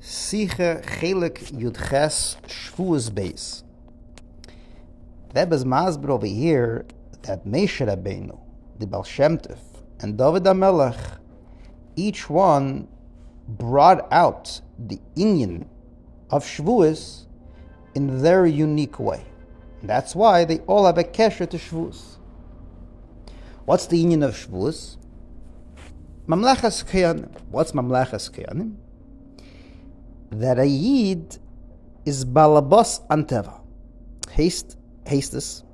Sicha Chelek Yudches Shvuas Beis. Rebbe's Masber over here that Moshe Rabbeinu, the Baal Shem and David HaMelech, each one brought out the inyan of Shvuas in their unique way. That's why they all have a kesher to Shvuas. What's the inyan of Shvuas? Mamlechas Keyanim. What's Mamlechas Keyanim? That a Yid is balabos an Teva. Haste, hastes.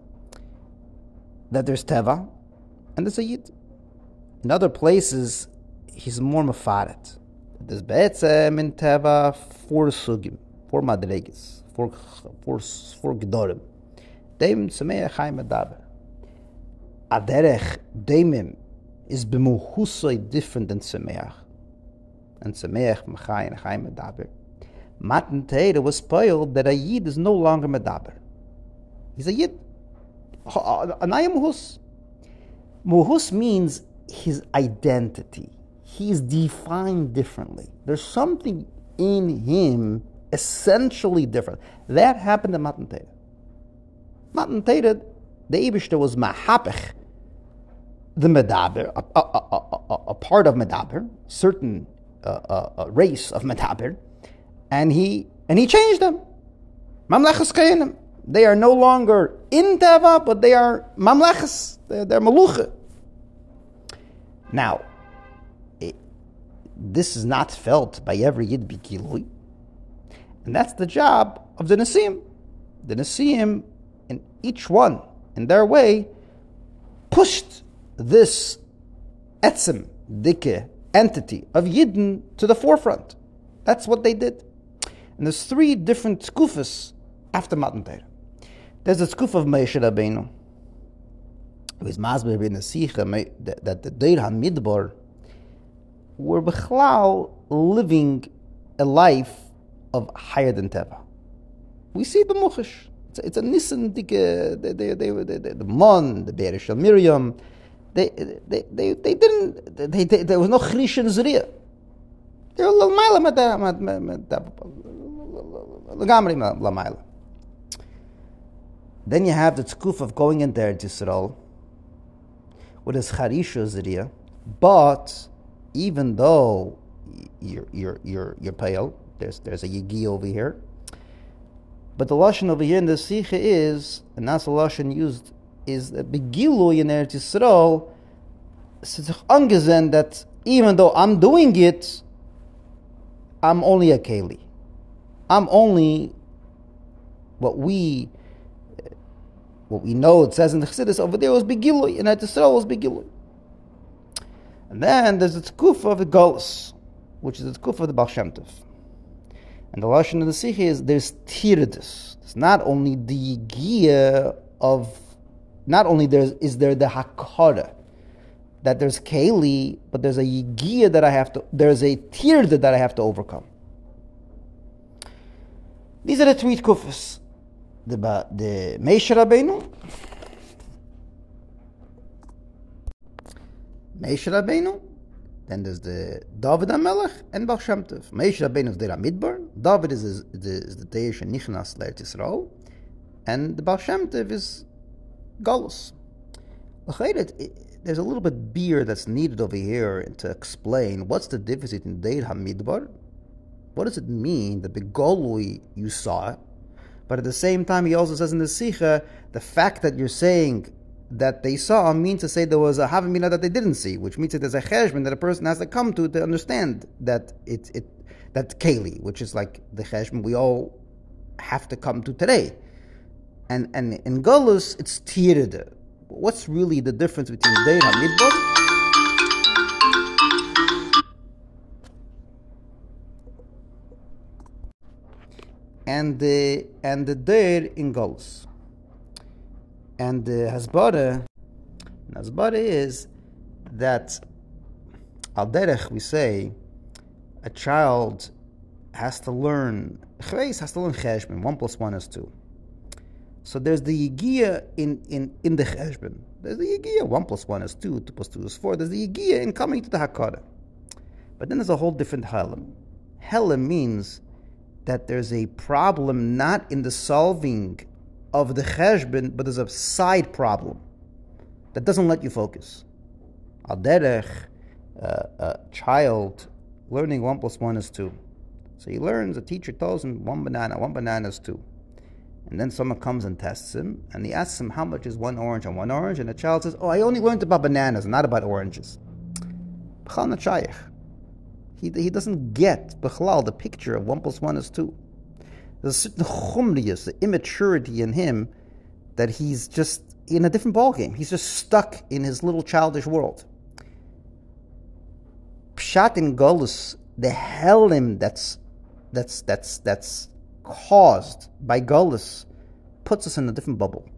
That there's Teva, and there's a Yid. In other places, he's more mafaret. There's Be'etzem in Teva four sugim, four madreges, four, four, four gedorim. Dem Tzemeach Chaim Adaber. Aderech Demim is bemuhusoi different than Tzemeach. And Tzemeach Machai and Chaim Adaber. Matan Teire was spoiled that a Yid is no longer Medaber. He's a Yid. Anaya Muhus. Muhus means his identity. He is defined differently. There's something in him essentially different. That happened to Matan Teire. Matan Teire, the Ebishter was Mahapech, the Medaber, a, a, a, a, part of Medaber, certain uh, uh, race of Medaber, and he and he changed them. Mamlechas Kayanim. They are no longer in Teva, but they are Mamlechas. They're, they're. Now, it, this is not felt by every Yid Bikilui, and that's the job of the Nasim. The Nasim, in each one, in their way, pushed this etzem, dike, entity of Yidden to the forefront. That's what they did. And there's three different skufas after Matan Torah. There's the skuf of Moshe Rabbeinu, who is masber in the Sicha, that the Deir HaMidbar were bechlal living a life of higher than Teva. We see the Muchish. It's a, it's a Nissen, the, the, Mon, the Berish Miriam, they, they, they, they didn't, they, they, there was no Chrish and Zuriya. They were Lagamri Lamaila. Then you have the tzkuf of going in there to Yisrael with his Charisha Zuriya, but even though you're, you're, you're, you're pale, there's, there's a Yigi over here, but the Lashon over here in the Sikha is, and that's the Lashon used is that Begilu in Eretz Yisrael, it's angesehen that even though I'm doing it, I'm only a Keli. I'm only what we what we know it says in the Chassidus over there was Begilu, in Eretz Yisrael was Begilu. And then there's the Tkuf of the Golos, which is the Tkuf of the Baal Shem Tov. And the Lashon of the Sikh is there's Tiridus. It's not only the Gia of not only there is is there the hakara that there's keli, but there's a yigia that I have to, there's a tirda that I have to overcome. These are the three kufas. The the Moshe Rabbeinu, Moshe Rabbeinu, then there's the David HaMelech and Baal Shem Tov. Moshe Rabbeinu is the Midbar, David is the, is the Teish and Nichnas and the Baal Shem Tov is Galus. There's a little bit beer that's needed over here to explain what's the difference between Deir HaMidbar. What does it mean that the Golui you saw but at the same time he also says in the Sikha the fact that you're saying that they saw means to say there was a Havamina that they didn't see, which means that there's a cheshbon that a person has to come to to understand that it, it that Keli, which is like the cheshbon we all have to come to today. And and in Golus, it's Tirida. What's really the difference between Deir HaMidbar and the and the Deir in Golus? And the Hasbara, Hasbara is that al derech we say a child has to learn Chreis has to learn cheshbon. One plus one is two. So there's the Yigia in, in, in the Cheshbon. There's the Yigia, 1 plus 1 is 2, 2 plus 2 is 4. There's the Yigia in coming to the Hakara. But then there's a whole different Halam. Hella means that there's a problem not in the solving of the cheshbon, but there's a side problem that doesn't let you focus. Al derech, uh, a child learning one plus one is two. So he learns, a teacher tells him one banana, one banana is two. And then someone comes and tests him, and he asks him how much is one orange and one orange, and the child says, "Oh, I only learned about bananas, not about oranges." He, he doesn't get the picture of one plus one is two. There's a certain chumrius, the immaturity in him, that he's just in a different ballgame. He's just stuck in his little childish world. Pshat in Golus, the helim that's that's that's that's caused by Golus puts us in a different bubble.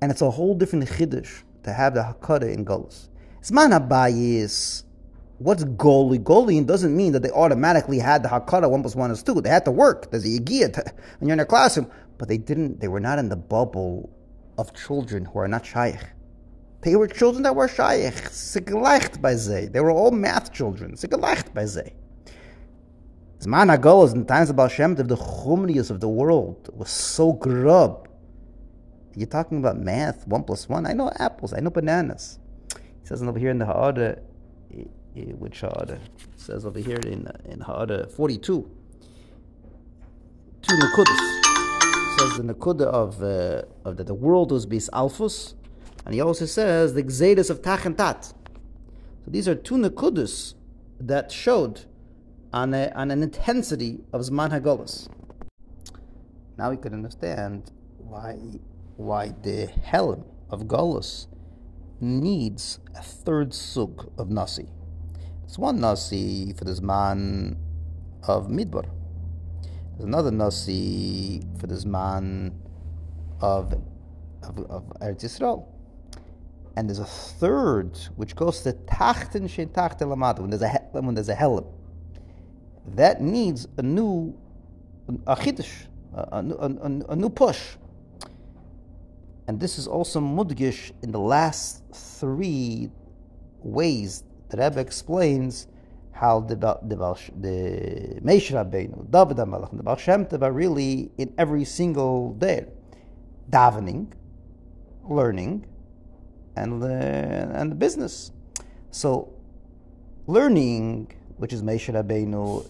And it's a whole different chiddush to have the hakada in Golus. Zman Habayis, what's Goli? Goli doesn't mean that they automatically had the hakada one plus one is two. They had to work. There's a yigiyah when you're in a classroom, but they didn't. They were not in the bubble of children who are not shaykh. They were children that were shaykh. Sigleicht by ze. They were all math children. Sigleicht by ze. Zman Hagolos in times of Shem the chumnius of the world was so grub. You're talking about math, one plus one. I know apples. I know bananas. He says over here in the Ha'ada, which? It says over here in in Ha'ada 42. Two Nekudas. says the Nekuda of, uh, of that the world was bis alphus, and he also says the Gzedus of Tach and Tat. So these are two Nekudas that showed on, a, on an intensity of Zman Hagolas. Now we could understand why, why the helm of Golas needs a third sug of Nasi. One Nasi for the Zman of Midbar. There's another Nasi for the Zman of, of, of Eretz Yisrael. And there's a third which goes to Tachten Shein Tachten Lamata, when there's a, when there's a that needs a new a chiddush, a, a, a, a, new push. And this is also mudgish in the last three ways that Rebbe explains how the the the Meish Rabbeinu, David HaMelech, and the Baal Shem really in every single day davening, learning, and uh, and the business. So, learning, which is Meish Rabbeinu,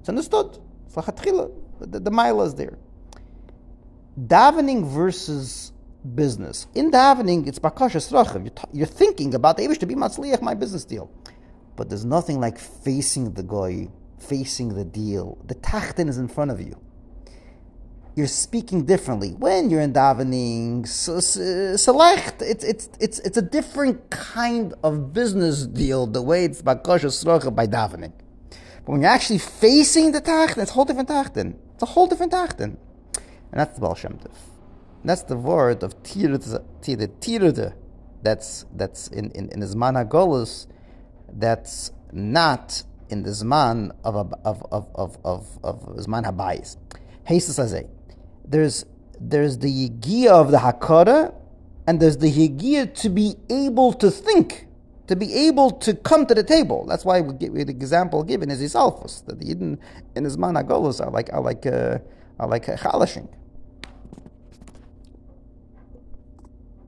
it's understood. The, the mile is there. Davening versus business. In davening, it's bakasha You're, you're thinking about the to be matzliach, my business deal. But there's nothing like facing the guy, facing the deal. The tachten is in front of you. You're speaking differently when you're in davening. Select it's it's it's it's a different kind of business deal. The way it's bakasha by davening. But when you're actually facing the Tachten, it's a whole different Tachten. It's a whole different Tachten. And that's the Baal Shem Tov. That's the word of Tirde, that's, that's in, in, in Zman HaGolus, that's not in the Zman of, of, of, of, of, of Zman HaBayis. There's, there's the Yigia of the Hakara, and there's the Yigia to be able to think to be able to come to the table. That's why we give, the example given is Isalfus, that the Yidden in his man are like, are like, uh, are like chalashing.